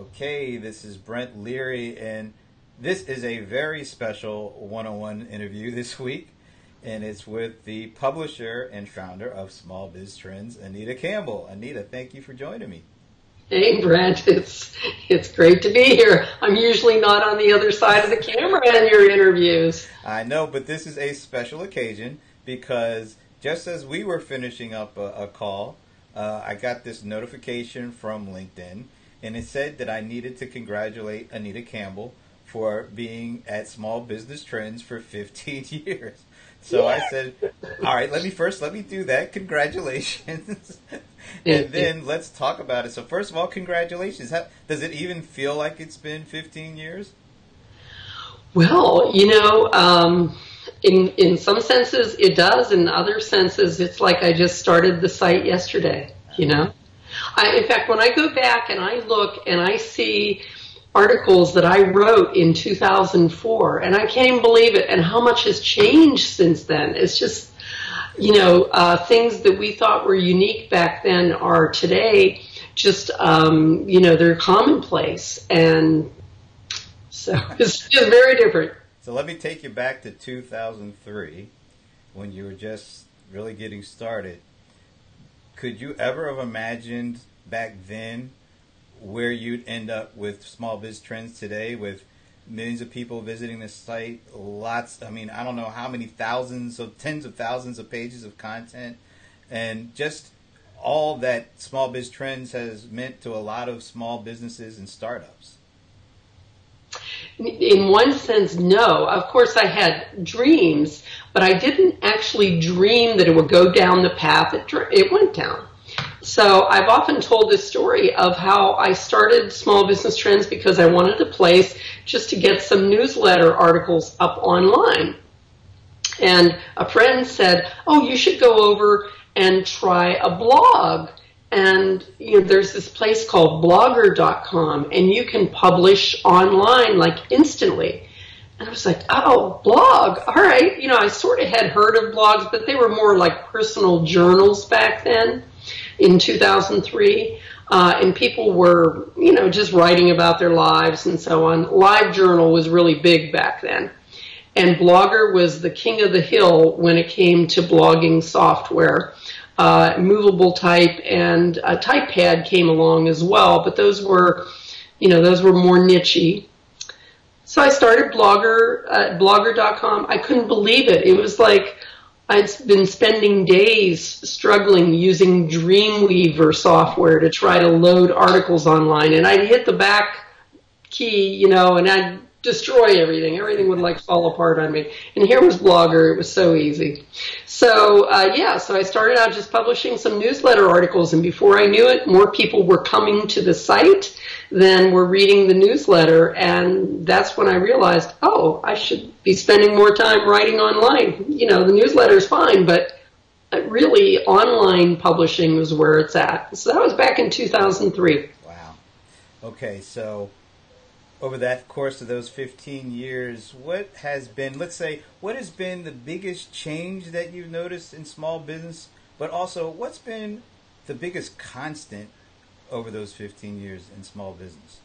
Okay, this is Brent Leary, and this is a very special one on one interview this week, and it's with the publisher and founder of Small Biz Trends, Anita Campbell. Anita, thank you for joining me. Hey, Brent, it's it's great to be here. I'm usually not on the other side of the camera in your interviews. I know, but this is a special occasion because just as we were finishing up a, a call, uh, I got this notification from LinkedIn and it said that I needed to congratulate Anita Campbell for being at Small Business Trends for 15 years. So I said, "All right, let me first let me do that. Congratulations." and then let's talk about it. So first of all, congratulations. How, does it even feel like it's been 15 years? Well, you know, um, in in some senses it does. In other senses, it's like I just started the site yesterday. You know, I, in fact, when I go back and I look and I see articles that I wrote in 2004, and I can't even believe it, and how much has changed since then. It's just, you know, uh, things that we thought were unique back then are today just, um, you know, they're commonplace, and so it's, it's very different. So let me take you back to 2003 when you were just really getting started could you ever have imagined back then where you'd end up with small biz trends today with millions of people visiting the site lots i mean i don't know how many thousands of tens of thousands of pages of content and just all that small biz trends has meant to a lot of small businesses and startups in one sense, no. Of course, I had dreams, but I didn't actually dream that it would go down the path it, it went down. So I've often told this story of how I started Small Business Trends because I wanted a place just to get some newsletter articles up online. And a friend said, oh, you should go over and try a blog and you know, there's this place called blogger.com and you can publish online like instantly. And I was like, oh, blog. All right. You know, I sort of had heard of blogs, but they were more like personal journals back then in 2003. Uh, and people were, you know, just writing about their lives and so on. LiveJournal was really big back then. And Blogger was the king of the hill when it came to blogging software uh, movable type and a typepad came along as well, but those were, you know, those were more nichey. So I started Blogger at blogger.com. I couldn't believe it. It was like I'd been spending days struggling using Dreamweaver software to try to load articles online, and I'd hit the back key, you know, and I'd destroy everything. Everything would like fall apart on me. And here was Blogger. It was so easy. So uh, yeah, so I started out just publishing some newsletter articles, and before I knew it, more people were coming to the site than were reading the newsletter, and that's when I realized, oh, I should be spending more time writing online. You know, the newsletter is fine, but really online publishing was where it's at. So that was back in 2003. Wow. Okay, so over that course of those 15 years, what has been, let's say, what has been the biggest change that you've noticed in small business, but also what's been the biggest constant over those 15 years in small business?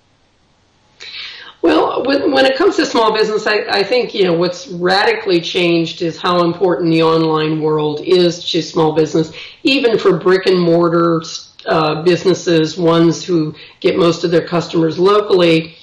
Well, when, it comes to small business, I, I, think you know what's radically changed is how important the online world is to small business, even for brick and mortar uh, businesses, ones who get most of their customers locally.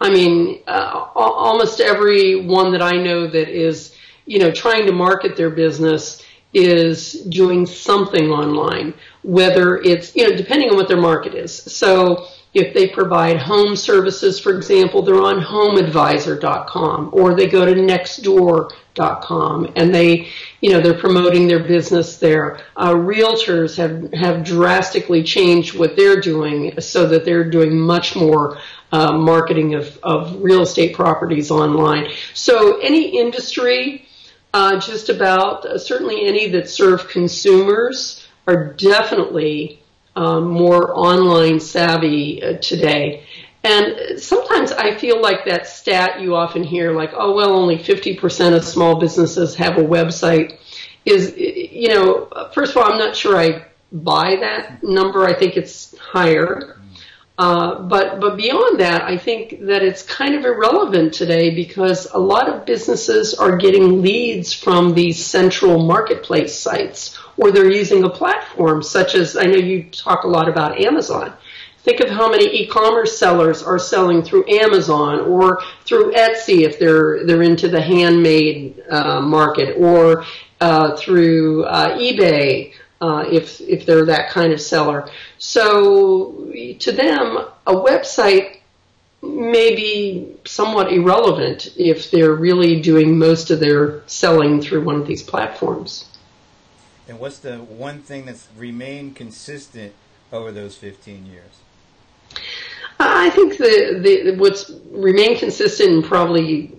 I mean, uh, almost every one that I know that is, you know, trying to market their business is doing something online, whether it's, you know, depending on what their market is. So if they provide home services, for example, they're on homeadvisor.com or they go to nextdoor.com and they, you know, they're promoting their business there. Uh, realtors have, have drastically changed what they're doing so that they're doing much more uh, marketing of, of real estate properties online. So any industry, uh, just about, uh, certainly any that serve consumers are definitely um, more online savvy uh, today. And sometimes I feel like that stat you often hear, like, oh, well, only 50% of small businesses have a website, is, you know, first of all, I'm not sure I buy that number. I think it's higher. Uh, but but beyond that, I think that it's kind of irrelevant today because a lot of businesses are getting leads from these central marketplace sites, or they're using a platform such as I know you talk a lot about Amazon. Think of how many e-commerce sellers are selling through Amazon or through Etsy if they're they're into the handmade uh, market, or uh, through uh, eBay uh, if if they're that kind of seller. So to them, a website may be somewhat irrelevant if they're really doing most of their selling through one of these platforms. And what's the one thing that's remained consistent over those 15 years? I think the, the what's remained consistent and probably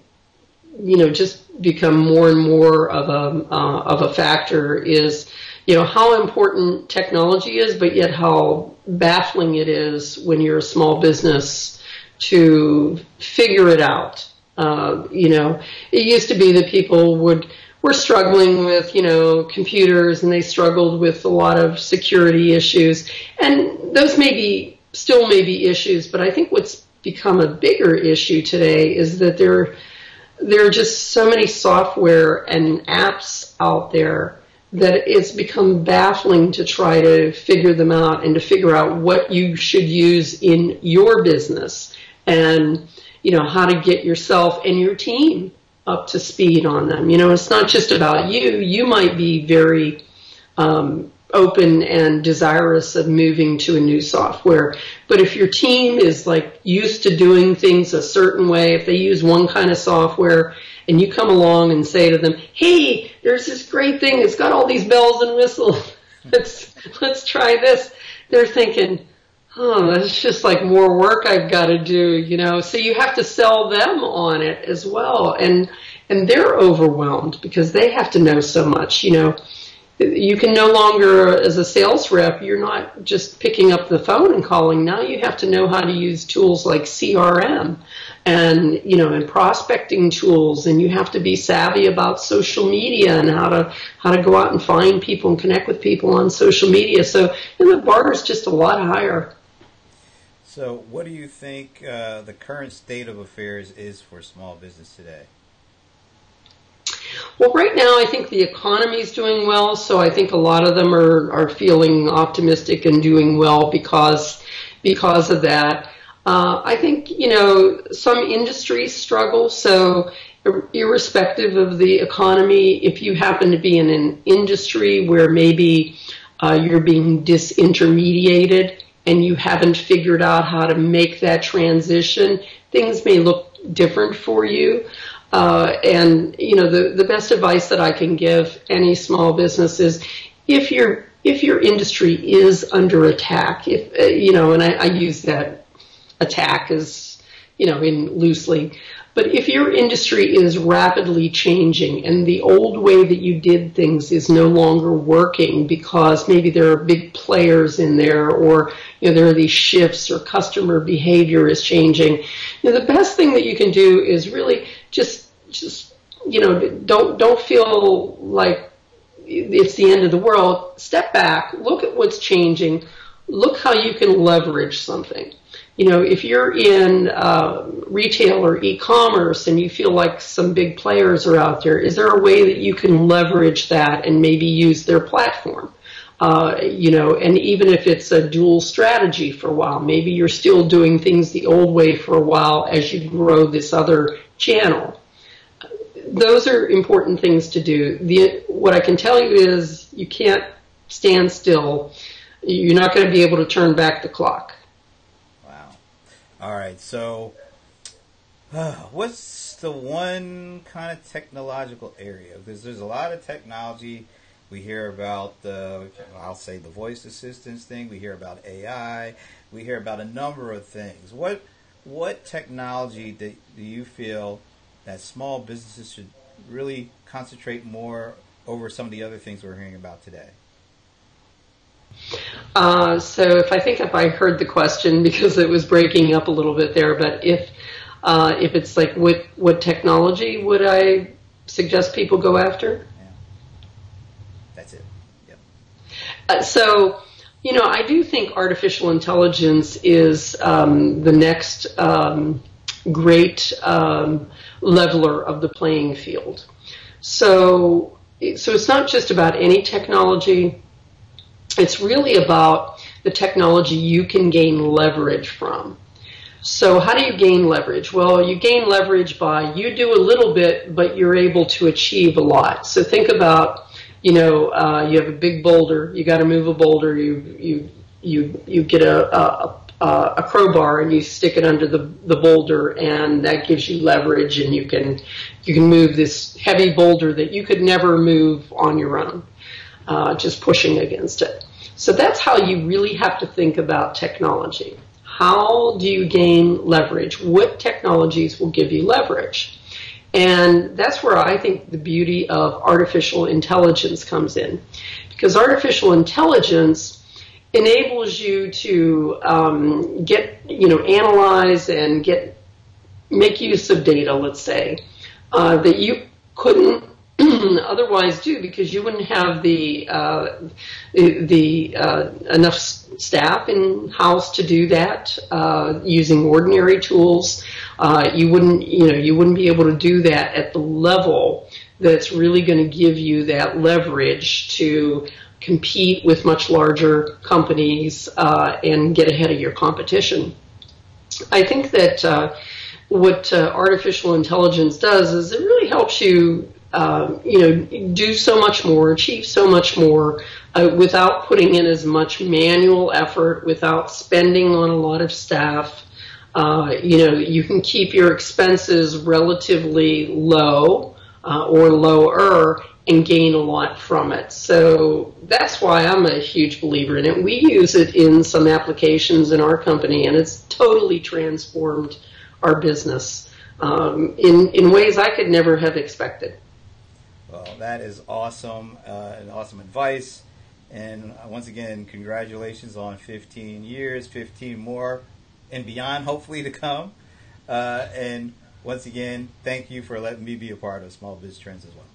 you know just become more and more of a uh, of a factor is you know how important technology is, but yet how baffling it is when you're a small business to figure it out. Uh, you know, it used to be that people would were struggling with you know computers and they struggled with a lot of security issues, and those may be still may be issues, but I think what's become a bigger issue today is that there there are just so many software and apps out there that it's become baffling to try to figure them out and to figure out what you should use in your business and you know how to get yourself and your team up to speed on them you know it's not just about you you might be very um, open and desirous of moving to a new software. But if your team is like used to doing things a certain way, if they use one kind of software and you come along and say to them, "Hey, there's this great thing. It's got all these bells and whistles. let's let's try this." They're thinking, "Oh, that's just like more work I've got to do," you know. So you have to sell them on it as well, and and they're overwhelmed because they have to know so much, you know you can no longer, as a sales rep, you're not just picking up the phone and calling. Now you have to know how to use tools like CRM and, you know, and prospecting tools. And you have to be savvy about social media and how to, how to go out and find people and connect with people on social media. So, and the bar is just a lot higher. So, what do you think uh, the current state of affairs is for small business today? Well, right now I think the economy is doing well, so I think a lot of them are, are feeling optimistic and doing well because because of that. Uh, I think you know some industries struggle, so irrespective of the economy, if you happen to be in an industry where maybe uh, you're being disintermediated and you haven't figured out how to make that transition, things may look different for you. Uh, and you know, the the best advice that I can give any small business is if your if your industry is under attack, if uh, you know, and I, I use that attack as you know in loosely, but if your industry is rapidly changing and the old way that you did things is no longer working because maybe there are big players in there or you know there are these shifts or customer behavior is changing, you know, the best thing that you can do is really just just you know don't don't feel like it's the end of the world. Step back, look at what's changing, look how you can leverage something. You know, if you're in uh, retail or e-commerce and you feel like some big players are out there, is there a way that you can leverage that and maybe use their platform? Uh, you know, and even if it's a dual strategy for a while, maybe you're still doing things the old way for a while as you grow this other channel those are important things to do. The, what I can tell you is you can't stand still. You're not going to be able to turn back the clock. Wow. All right. So, uh, what's the one kind of technological area? Because there's a lot of technology. We hear about the, I'll say the voice assistance thing. We hear about AI. We hear about a number of things. What what technology do, you feel that small businesses should really concentrate more over some of the other things we're hearing about today? Uh, so if I think if I heard the question because it was breaking up a little bit there, but if uh, if it's like what what technology would I suggest people go after? Yeah. That's it. Yep. Uh, so You know, I do think artificial intelligence is um, the next um, great um, leveler of the playing field. So, so it's not just about any technology. It's really about the technology you can gain leverage from. So how do you gain leverage? Well, you gain leverage by you do a little bit, but you're able to achieve a lot. So think about, you know, uh, you have a big boulder, you got to move a boulder, you you you you get a, a a crowbar and you stick it under the, the boulder and that gives you leverage and you can you can move this heavy boulder that you could never move on your own, uh, just pushing against it. So that's how you really have to think about technology. How do you gain leverage? What technologies will give you leverage? And that's where I think the beauty of artificial intelligence comes in. Because artificial intelligence enables you to um, get, you know, analyze and get, make use of data, let's say, uh, that you couldn't otherwise do because you wouldn't have the uh, the, uh, enough staff in house to do that uh, using ordinary tools. Uh, you wouldn't you know you wouldn't be able to do that at the level that's really going to give you that leverage to compete with much larger companies uh, and get ahead of your competition. I think that uh, what artificial intelligence does is it really helps you um, you know, do so much more, achieve so much more uh, without putting in as much manual effort, without spending on a lot of staff. Uh, you know, you can keep your expenses relatively low uh, or lower and gain a lot from it. So that's why I'm a huge believer in it. We use it in some applications in our company, and it's totally transformed our business um, in in ways I could never have expected. Well, that is awesome uh, and awesome advice. And uh, once again, congratulations on 15 years, 15 more and beyond, hopefully to come. Uh, and once again, thank you for letting me be a part of Small Biz Trends as well.